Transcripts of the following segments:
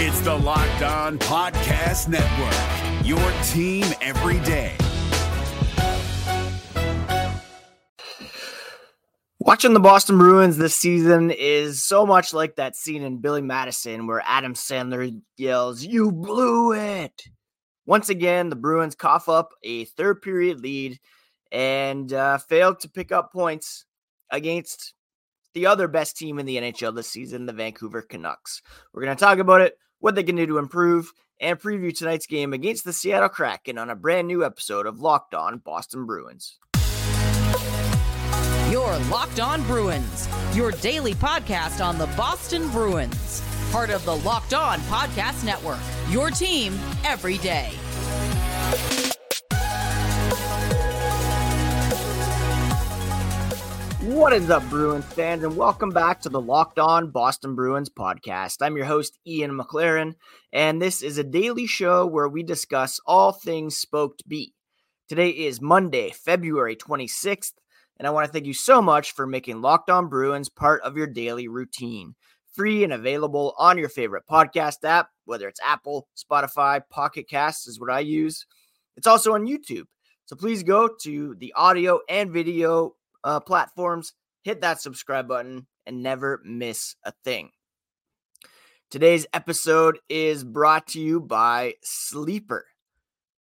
It's the Locked On Podcast Network, your team every day. Watching the Boston Bruins this season is so much like that scene in Billy Madison where Adam Sandler yells, You blew it. Once again, the Bruins cough up a third period lead and uh, failed to pick up points against the other best team in the NHL this season, the Vancouver Canucks. We're going to talk about it, what they can do to improve, and preview tonight's game against the Seattle Kraken on a brand new episode of Locked On Boston Bruins. Your Locked On Bruins, your daily podcast on the Boston Bruins, part of the Locked On Podcast Network, your team every day. What is up, Bruins fans, and welcome back to the Locked On Boston Bruins podcast. I'm your host, Ian McLaren, and this is a daily show where we discuss all things Spoked B. Today is Monday, February 26th, and I want to thank you so much for making Locked On Bruins part of your daily routine. Free and available on your favorite podcast app, whether it's Apple, Spotify, Pocket Casts is what I use. It's also on YouTube. So please go to the audio and video uh, platforms, hit that subscribe button, and never miss a thing. Today's episode is brought to you by Sleeper.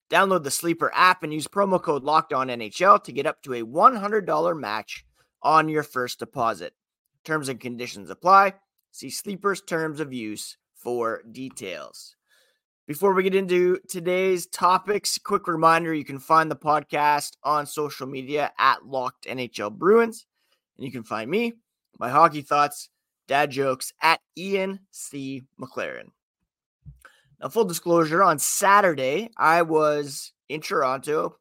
Download the Sleeper app and use promo code Locked On NHL to get up to a $100 match on your first deposit. Terms and conditions apply. See Sleeper's terms of use for details. Before we get into today's topics, quick reminder you can find the podcast on social media at Locked NHL Bruins. And you can find me, my hockey thoughts, dad jokes at Ian C. McLaren. Now, full disclosure on Saturday, I was in Toronto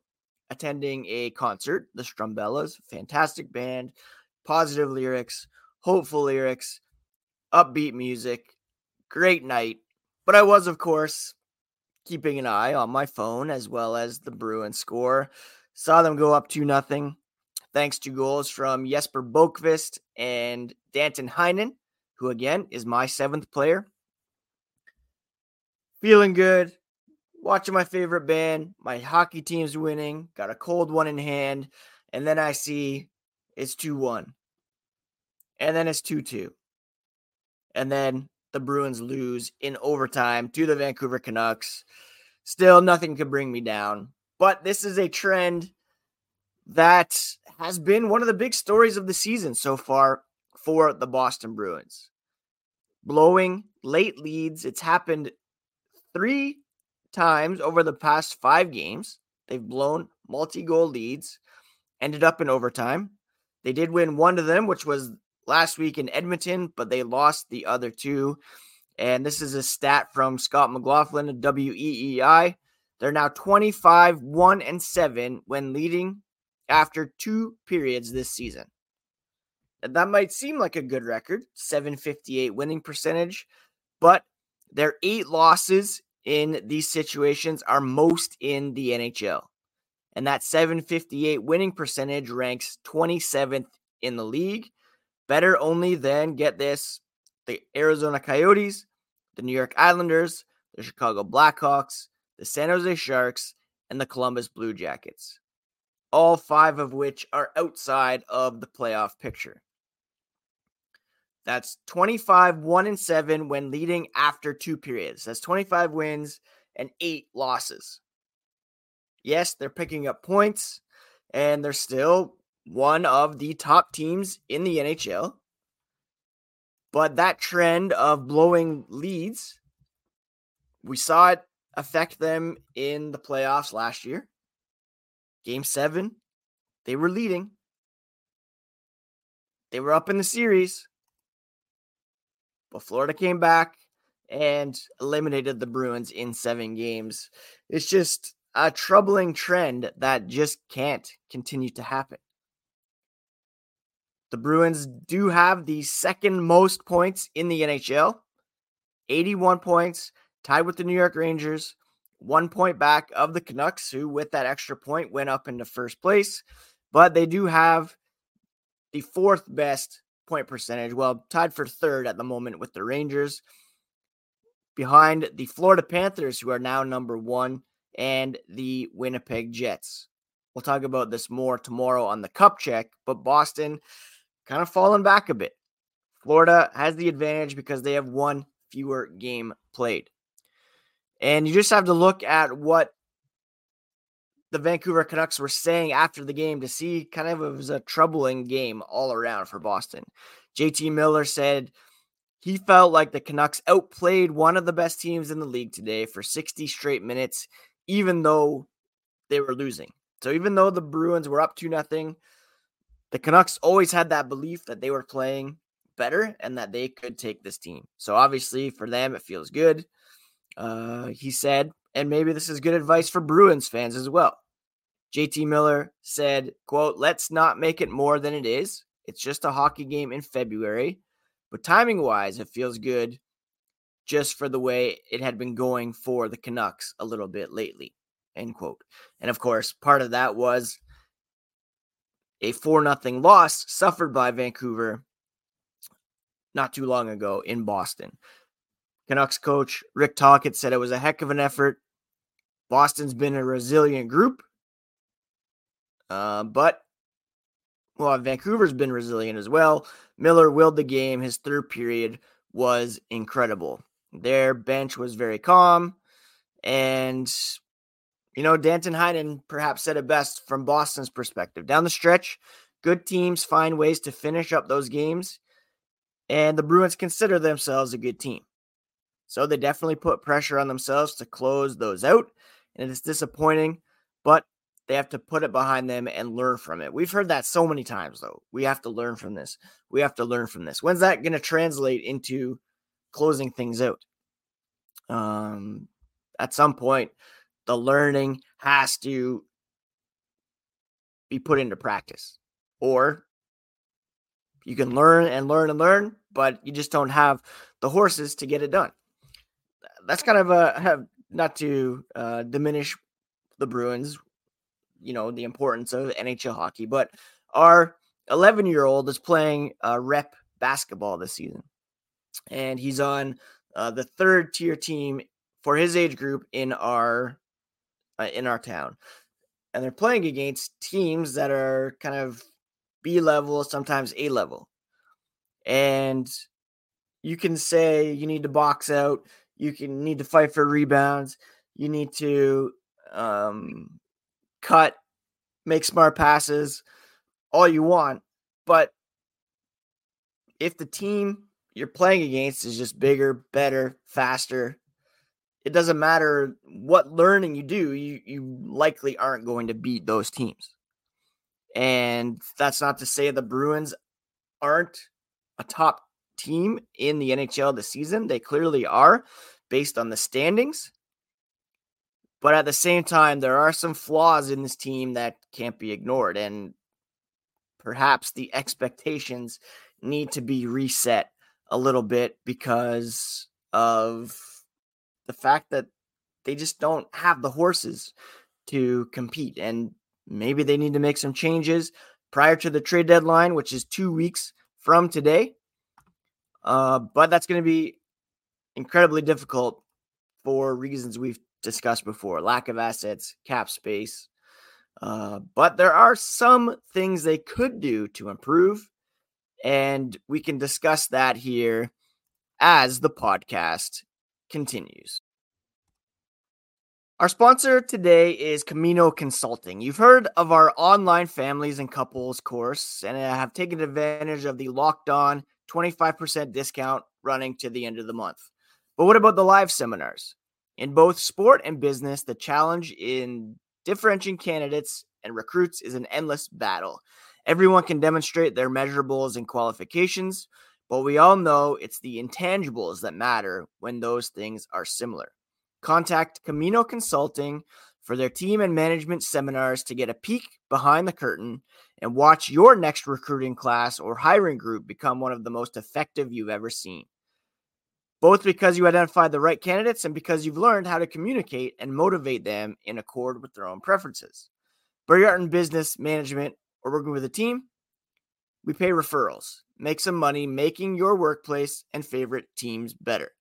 attending a concert, the Strumbellas, fantastic band, positive lyrics, hopeful lyrics, upbeat music, great night. But I was, of course, keeping an eye on my phone as well as the Bruins score. Saw them go up 2 nothing, thanks to goals from Jesper Boqvist and Danton Heinen, who again is my seventh player. Feeling good, watching my favorite band, my hockey team's winning, got a cold one in hand, and then I see it's 2 1. And then it's 2 2. And then the Bruins lose in overtime to the Vancouver Canucks. Still, nothing could bring me down. But this is a trend that has been one of the big stories of the season so far for the Boston Bruins. Blowing late leads. It's happened three times over the past five games. They've blown multi goal leads, ended up in overtime. They did win one of them, which was last week in Edmonton, but they lost the other two. And this is a stat from Scott McLaughlin of WEEI. They're now 25 1 and 7 when leading after two periods this season. That might seem like a good record, 758 winning percentage, but their eight losses in these situations are most in the NHL. And that 758 winning percentage ranks 27th in the league better only than get this the Arizona Coyotes, the New York Islanders, the Chicago Blackhawks, the San Jose Sharks, and the Columbus Blue Jackets. All five of which are outside of the playoff picture. That's 25 1 and 7 when leading after two periods. That's 25 wins and eight losses. Yes, they're picking up points and they're still one of the top teams in the NHL. But that trend of blowing leads, we saw it affect them in the playoffs last year. Game seven, they were leading. They were up in the series. But Florida came back and eliminated the Bruins in seven games. It's just a troubling trend that just can't continue to happen. The Bruins do have the second most points in the NHL 81 points, tied with the New York Rangers, one point back of the Canucks, who, with that extra point, went up into first place. But they do have the fourth best point percentage, well, tied for third at the moment with the Rangers. behind the Florida Panthers, who are now number one, and the Winnipeg Jets. We'll talk about this more tomorrow on the cup check, but Boston kind of falling back a bit. Florida has the advantage because they have one fewer game played. And you just have to look at what the Vancouver Canucks were saying after the game to see kind of it was a troubling game all around for Boston. JT Miller said he felt like the Canucks outplayed one of the best teams in the league today for 60 straight minutes, even though they were losing. So even though the Bruins were up to nothing, the Canucks always had that belief that they were playing better and that they could take this team. So obviously for them, it feels good. Uh, he said, and maybe this is good advice for Bruins fans as well. JT Miller said, quote, let's not make it more than it is. It's just a hockey game in February. But timing wise, it feels good just for the way it had been going for the Canucks a little bit lately. End quote. And of course, part of that was a 4 0 loss suffered by Vancouver not too long ago in Boston. Canucks coach Rick Tocchet said it was a heck of an effort. Boston's been a resilient group. Uh, but well, Vancouver's been resilient as well. Miller willed the game. His third period was incredible. Their bench was very calm. And, you know, Danton Heinen perhaps said it best from Boston's perspective. Down the stretch, good teams find ways to finish up those games. And the Bruins consider themselves a good team. So they definitely put pressure on themselves to close those out. And it's disappointing, but they have to put it behind them and learn from it. We've heard that so many times, though. We have to learn from this. We have to learn from this. When's that going to translate into closing things out? Um, at some point, the learning has to be put into practice, or you can learn and learn and learn, but you just don't have the horses to get it done. That's kind of a have not to uh, diminish the Bruins you know the importance of NHL hockey. But our 11 year old is playing uh, rep basketball this season, and he's on uh, the third tier team for his age group in our uh, in our town, and they're playing against teams that are kind of B level, sometimes A level, and you can say you need to box out, you can need to fight for rebounds, you need to um, cut, make smart passes, all you want. But if the team you're playing against is just bigger, better, faster, it doesn't matter what learning you do, you, you likely aren't going to beat those teams. And that's not to say the Bruins aren't a top team in the NHL this season. They clearly are based on the standings. But at the same time, there are some flaws in this team that can't be ignored. And perhaps the expectations need to be reset a little bit because of the fact that they just don't have the horses to compete. And maybe they need to make some changes prior to the trade deadline, which is two weeks from today. Uh, but that's going to be incredibly difficult for reasons we've discussed before lack of assets, cap space. Uh, but there are some things they could do to improve. And we can discuss that here as the podcast continues. Our sponsor today is Camino Consulting. You've heard of our online families and couples course and have taken advantage of the locked on 25% discount running to the end of the month. But what about the live seminars? In both sport and business, the challenge in differentiating candidates and recruits is an endless battle. Everyone can demonstrate their measurables and qualifications, but we all know it's the intangibles that matter when those things are similar. Contact Camino Consulting for their team and management seminars to get a peek behind the curtain and watch your next recruiting class or hiring group become one of the most effective you've ever seen both because you identified the right candidates and because you've learned how to communicate and motivate them in accord with their own preferences. You're in business, management, or working with a team, we pay referrals. Make some money making your workplace and favorite teams better.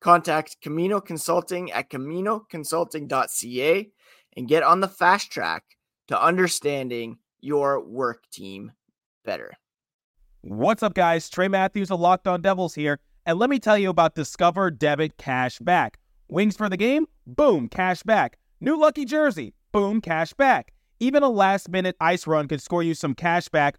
Contact Camino Consulting at caminoconsulting.ca and get on the fast track to understanding your work team better. What's up, guys? Trey Matthews of Locked On Devils here, and let me tell you about Discover Debit Cash Back. Wings for the game? Boom, cash back. New lucky jersey? Boom, cash back. Even a last minute ice run could score you some cash back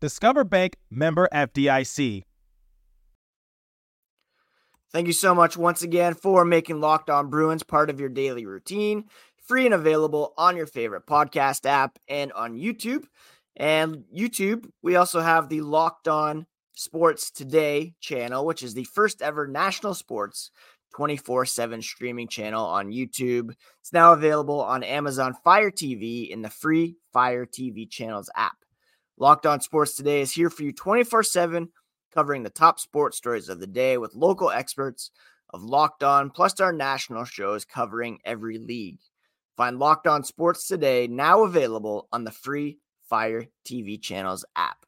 Discover Bank member FDIC. Thank you so much once again for making Locked On Bruins part of your daily routine. Free and available on your favorite podcast app and on YouTube. And YouTube, we also have the Locked On Sports Today channel, which is the first ever national sports 24 7 streaming channel on YouTube. It's now available on Amazon Fire TV in the free Fire TV channels app. Locked On Sports Today is here for you 24 7 covering the top sports stories of the day with local experts of Locked On, plus our national shows covering every league. Find Locked On Sports today, now available on the free Fire TV channels app.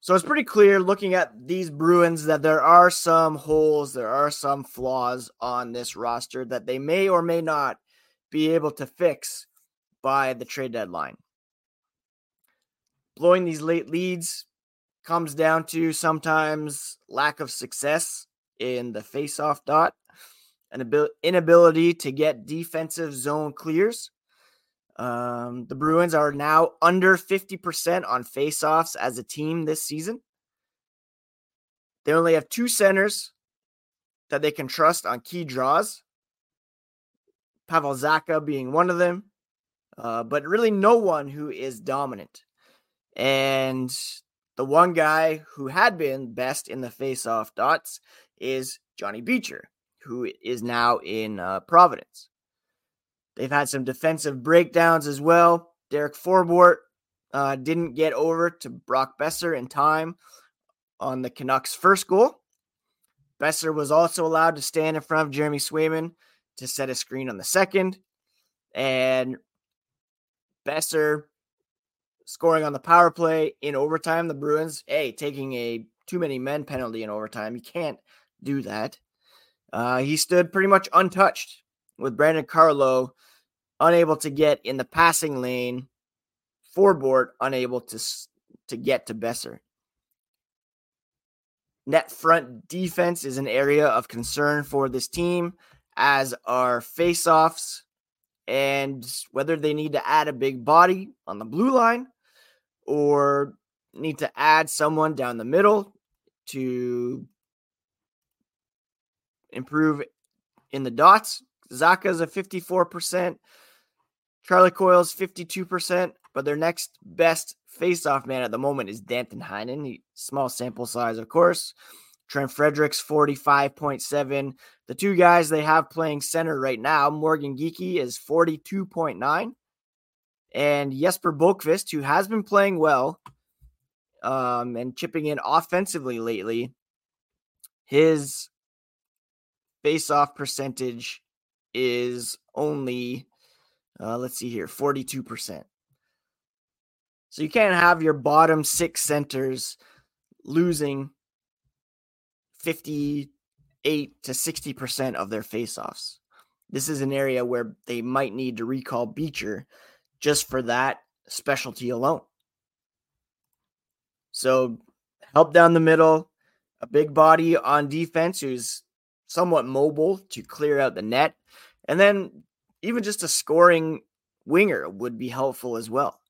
So it's pretty clear looking at these Bruins that there are some holes, there are some flaws on this roster that they may or may not be able to fix by the trade deadline. Blowing these late leads comes down to sometimes lack of success in the faceoff dot, an inability to get defensive zone clears. Um, the Bruins are now under 50% on faceoffs as a team this season. They only have two centers that they can trust on key draws. Pavel Zacha being one of them, uh, but really no one who is dominant. And the one guy who had been best in the face-off dots is Johnny Beecher, who is now in uh, Providence. They've had some defensive breakdowns as well. Derek Forbort uh, didn't get over to Brock Boeser in time on the Canucks' first goal. Boeser was also allowed to stand in front of Jeremy Swayman to set a screen on the second. And Boeser scoring on the power play in overtime. The Bruins, hey, taking a too many men penalty in overtime. You can't do that. Uh, he stood pretty much untouched with Brandon Carlo unable to get in the passing lane. Forbort unable to to get to Boeser. Net front defense is an area of concern for this team, as are faceoffs and whether they need to add a big body on the blue line or need to add someone down the middle to improve in the dots. Zacha is a 54%, Charlie Coyle's 52%, but their next best face-off man at the moment is Danton Heinen. He, small sample size, of course. Trent Frederic's, 45.7. The two guys they have playing center right now, Morgan Geekie is 42.9. And Jesper Boqvist, who has been playing well um, and chipping in offensively lately, his face-off percentage is only, uh, let's see here, 42%. So you can't have your bottom six centers losing 58 to 60% of their faceoffs. This is an area where they might need to recall Beecher just for that specialty alone. So help down the middle, a big body on defense who's somewhat mobile to clear out the net. And then even just a scoring winger would be helpful as well.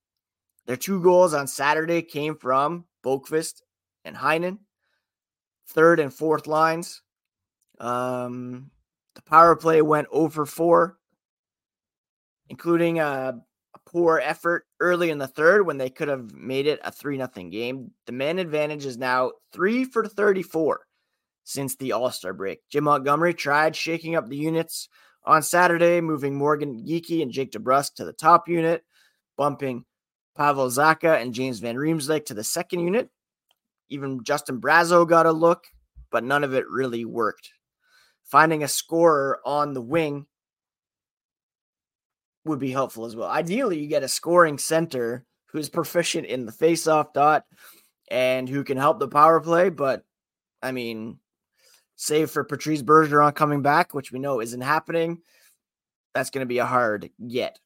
Their two goals on Saturday came from Boqvist and Heinen, third and fourth lines. Um, the power play went over four, including a poor effort early in the third when they could have made it a 3 0 game. The man advantage is now 3 for 34 since the All Star break. Jim Montgomery tried shaking up the units on Saturday, moving Morgan Geekie and Jake DeBrusk to the top unit, bumping Pavel Zacha and James Van Riemsdyk to the second unit. Even Justin Brazeau got a look, but none of it really worked. Finding a scorer on the wing would be helpful as well. Ideally, you get a scoring center who's proficient in the faceoff dot and who can help the power play. But I mean, save for Patrice Bergeron coming back, which we know isn't happening, that's going to be a hard get.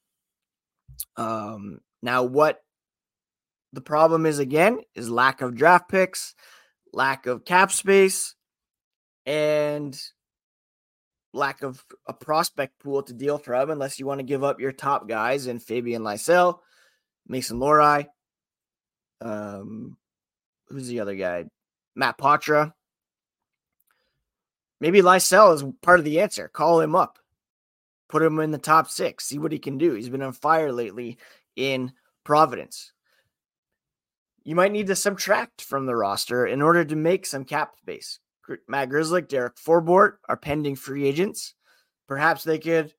Um, now, what the problem is again is lack of draft picks, lack of cap space, and lack of a prospect pool to deal from unless you want to give up your top guys in Fabian Lysell, Mason Lohrei, um, who's the other guy? Matt Poitras. Maybe Lysell is part of the answer. Call him up. Put him in the top six. See what he can do. He's been on fire lately in Providence. You might need to subtract from the roster in order to make some cap space. Matt Grzelcyk, Derek Forbort are pending free agents. Perhaps they could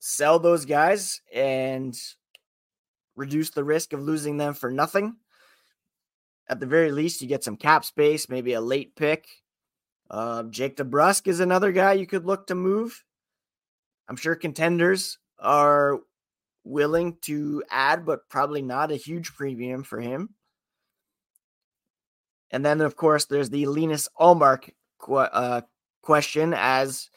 sell those guys and reduce the risk of losing them for nothing. At the very least, you get some cap space, maybe a late pick. Uh, Jake DeBrusk is another guy you could look to move. I'm sure contenders are willing to add, but probably not a huge premium for him. And then, of course, there's the Linus Ullmark qu- uh, question, as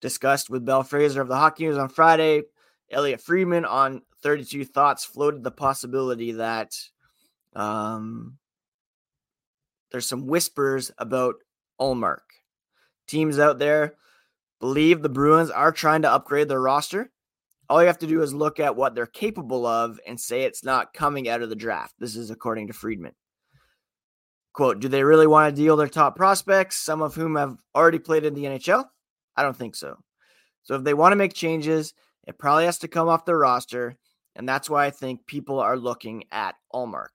discussed with Bell Fraser of the Hockey News on Friday. Elliotte Friedman on 32 Thoughts floated the possibility that um, there's some whispers about Ullmark. Teams out there believe the Bruins are trying to upgrade their roster. All you have to do is look at what they're capable of and say it's not coming out of the draft. This is according to Friedman. Quote, do they really want to deal their top prospects, some of whom have already played in the NHL? I don't think so. So if they want to make changes, it probably has to come off their roster. And that's why I think people are looking at Ullmark.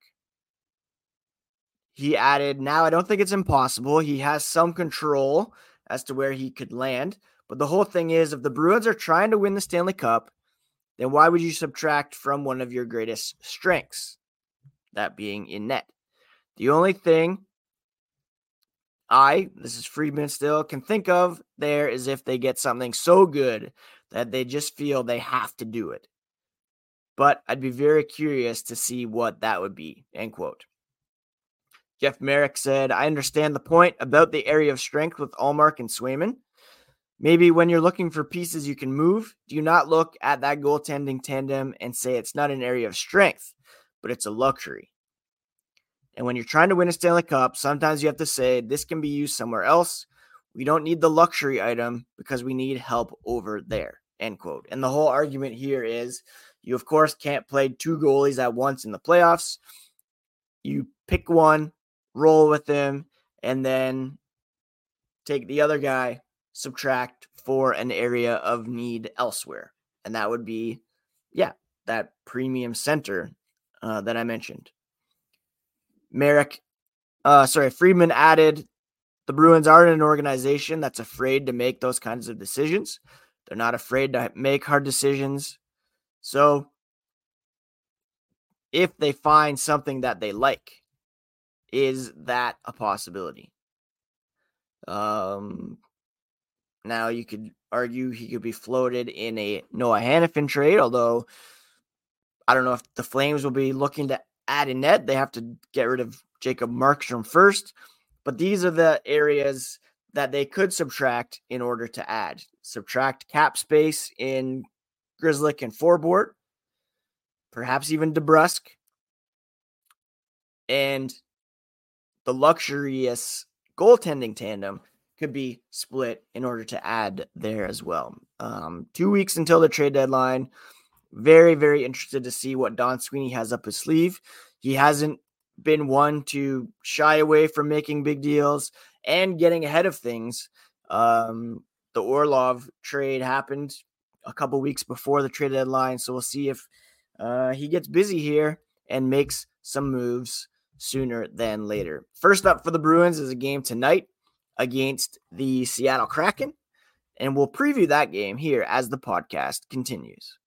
He added, now I don't think it's impossible. He has some control as to where he could land. But the whole thing is if the Bruins are trying to win the Stanley Cup, then why would you subtract from one of your greatest strengths? That being in net. The only thing I, this is Friedman still, can think of there is if they get something so good that they just feel they have to do it. But I'd be very curious to see what that would be. End quote. Jeff Marek said, I understand the point about the area of strength with Ullmark and Swayman. Maybe when you're looking for pieces you can move, do you not look at that goaltending tandem and say it's not an area of strength, but it's a luxury? And when you're trying to win a Stanley Cup, sometimes you have to say this can be used somewhere else. We don't need the luxury item because we need help over there. End quote. And the whole argument here is you, of course, can't play two goalies at once in the playoffs. You pick one, roll with him, and then take the other guy, subtract for an area of need elsewhere. And that would be, yeah, that premium center uh, that I mentioned. Marek, uh, sorry, Friedman added the Bruins aren't an organization that's afraid to make those kinds of decisions. They're not afraid to make hard decisions. So if they find something that they like, is that a possibility? Um, now you could argue he could be floated in a Noah Hanifin trade, although I don't know if the Flames will be looking to add in net. They have to get rid of Jacob Markstrom first. But these are the areas that they could subtract in order to add. Subtract cap space in Grzelcyk and Forbort, perhaps even DeBrusk. And the luxurious goaltending tandem could be split in order to add there as well. Um, two weeks until the trade deadline. Very, very interested to see what Don Sweeney has up his sleeve. He hasn't been one to shy away from making big deals and getting ahead of things. Um, the Orlov trade happened a couple weeks before the trade deadline, so we'll see if uh, he gets busy here and makes some moves sooner than later. First up for the Bruins is a game tonight against the Seattle Kraken. And we'll preview that game here as the podcast continues.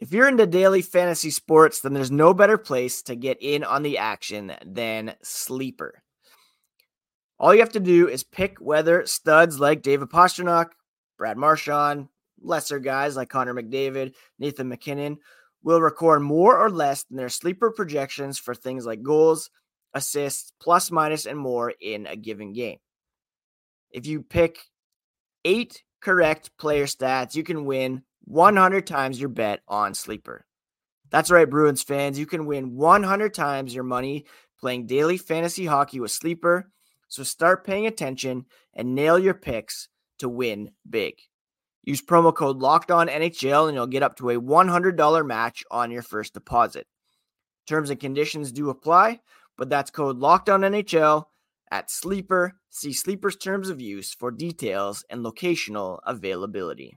If you're into daily fantasy sports, then there's no better place to get in on the action than Sleeper. All you have to do is pick whether studs like David Pastrnak, Brad Marchand, lesser guys like Connor McDavid, Nathan MacKinnon will record more or less than their sleeper projections for things like goals, assists, plus, minus, and more in a given game. If you pick eight correct player stats, you can win 100 times your bet on Sleeper. That's right, Bruins fans. You can win 100 times your money playing daily fantasy hockey with Sleeper. So start paying attention and nail your picks to win big. Use promo code Locked On NHL and you'll get up to a $100 match on your first deposit. Terms and conditions do apply, but that's code Locked On NHL at Sleeper. See Sleeper's terms of use for details and locational availability.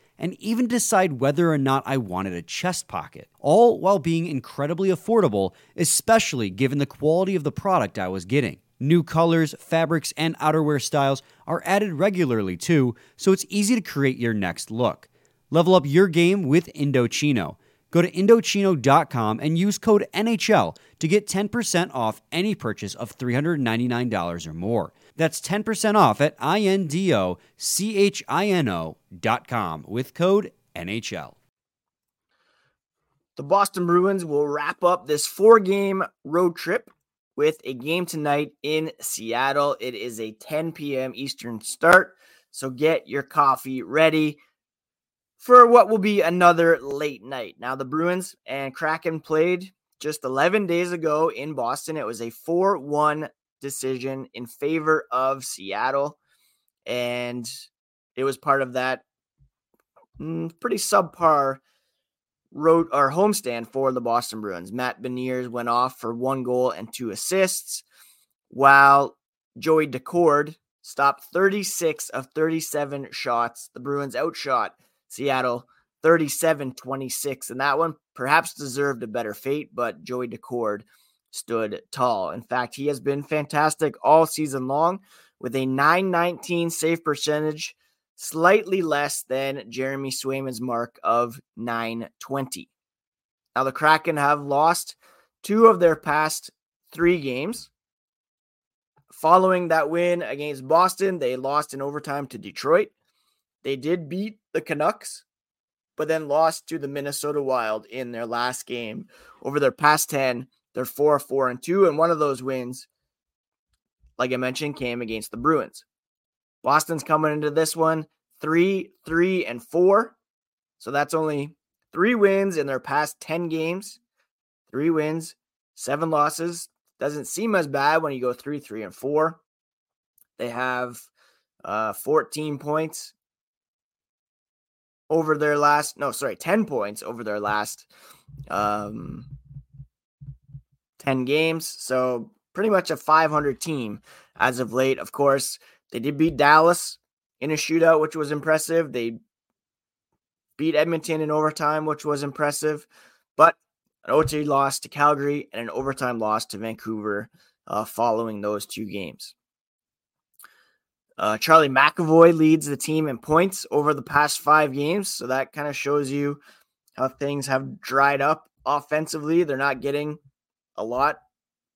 and even decide whether or not I wanted a chest pocket, all while being incredibly affordable, especially given the quality of the product I was getting. New colors, fabrics, and outerwear styles are added regularly too, so it's easy to create your next look. Level up your game with Indochino. Go to Indochino.com and use code NHL to get 10% off any purchase of $399 or more. That's 10% off at I-N-D-O-C-H-I-N-O.com with code NHL. The Boston Bruins will wrap up this four game road trip with a game tonight in Seattle. It is a 10 p.m. Eastern start. So get your coffee ready for what will be another late night. Now, the Bruins and Kraken played just 11 days ago in Boston. It was a 4 1 decision in favor of Seattle. And it was part of that mm, pretty subpar road or homestand for the Boston Bruins. Matt Beniers went off for one goal and two assists, while Joey Daccord stopped 36 of 37 shots. The Bruins outshot Seattle 37 26. And that one perhaps deserved a better fate, but Joey Daccord stood tall. In fact, he has been fantastic all season long with a 919 save percentage slightly less than Jeremy Swayman's mark of 920. Now, the Kraken have lost two of their past three games. Following that win against Boston, they lost in overtime to Detroit. They did beat the Canucks, but then lost to the Minnesota Wild in their last game. Over their past 10, they're 4 4 and 2, and one of those wins, like I mentioned, came against the Bruins. Boston's coming into this one three, three, and four. So that's only three wins in their past 10 games. Three wins, seven losses. Doesn't seem as bad when you go three, three, and four. They have uh, 14 points over their last, no, sorry, 10 points over their last um, 10 games. So pretty much a 500 team as of late. Of course, they did beat Dallas in a shootout, which was impressive. They beat Edmonton in overtime, which was impressive. But an OT loss to Calgary and an overtime loss to Vancouver uh, following those two games. Uh, Charlie McAvoy leads the team in points over the past five games. So that kind of shows you how things have dried up offensively. They're not getting a lot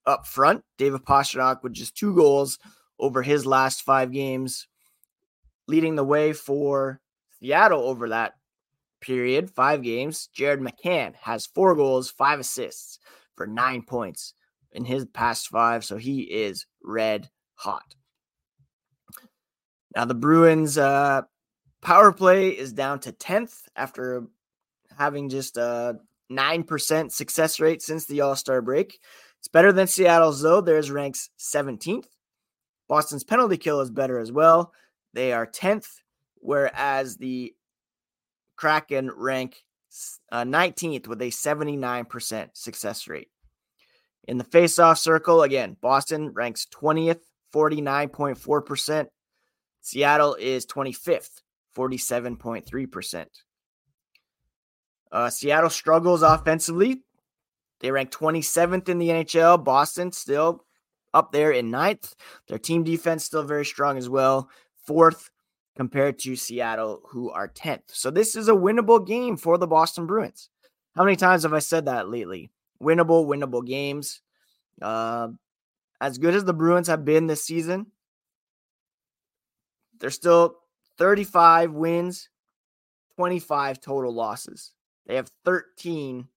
up front. David Pastrnak with just two goals over his last five games, leading the way for Seattle over that period, five games. Jared McCann has four goals, five assists for nine points in his past five. So he is red hot. Now the Bruins uh, power play is down to 10th after having just a 9% success rate since the All Star break. It's better than Seattle's, though. Theirs ranks 17th. Boston's penalty kill is better as well. They are 10th, whereas the Kraken rank uh, 19th with a 79% success rate. In the face-off circle, again, Boston ranks 20th, 49.4%. Seattle is 25th, 47.3%. Uh, Seattle struggles offensively. They rank 27th in the NHL. Boston still up there in ninth. Their team defense still very strong as well. Fourth compared to Seattle, who are 10th. So this is a winnable game for the Boston Bruins. How many times have I said that lately? Winnable, winnable games. Uh, as good as the Bruins have been this season, they're still 35 wins, 25 total losses. They have 13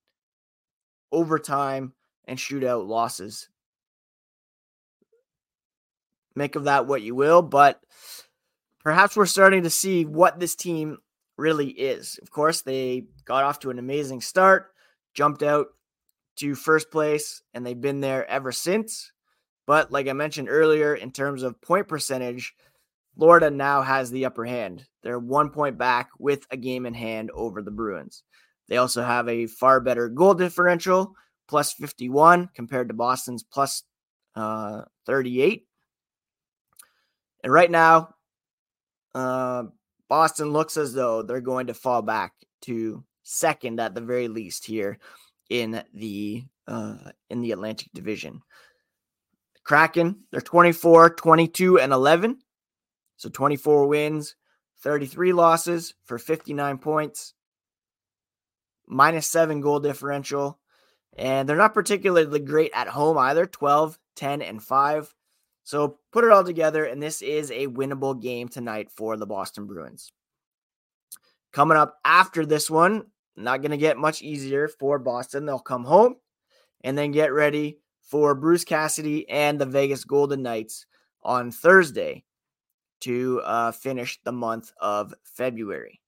overtime and shootout losses. Make of that what you will, but perhaps we're starting to see what this team really is. Of course, they got off to an amazing start, jumped out to first place, and they've been there ever since. But like I mentioned earlier, in terms of point percentage, Florida now has the upper hand. They're one point back with a game in hand over the Bruins. They also have a far better goal differential, plus 51 compared to Boston's plus, uh, 38. And right now, uh, Boston looks as though they're going to fall back to second at the very least here in the uh, in the Atlantic Division. Kraken, they're 24, 22, and 11. So 24 wins, 33 losses for 59 points, minus seven goal differential. And they're not particularly great at home either 12, 10, and 5. So put it all together, and this is a winnable game tonight for the Boston Bruins. Coming up after this one, not going to get much easier for Boston. They'll come home and then get ready for Bruce Cassidy and the Vegas Golden Knights on Thursday to uh, finish the month of February.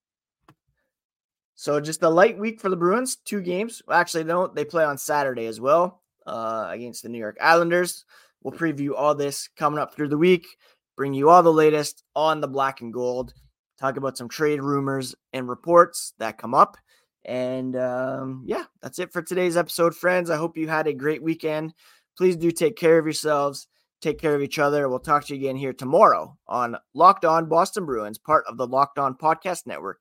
So just a light week for the Bruins. Two games. Well, actually, don't. They play on Saturday as well uh, against the New York Islanders. We'll preview all this coming up through the week, bring you all the latest on the black and gold, talk about some trade rumors and reports that come up. And um, yeah, that's it for today's episode, friends. I hope you had a great weekend. Please do take care of yourselves, take care of each other. We'll talk to you again here tomorrow on Locked On Boston Bruins, part of the Locked On Podcast Network,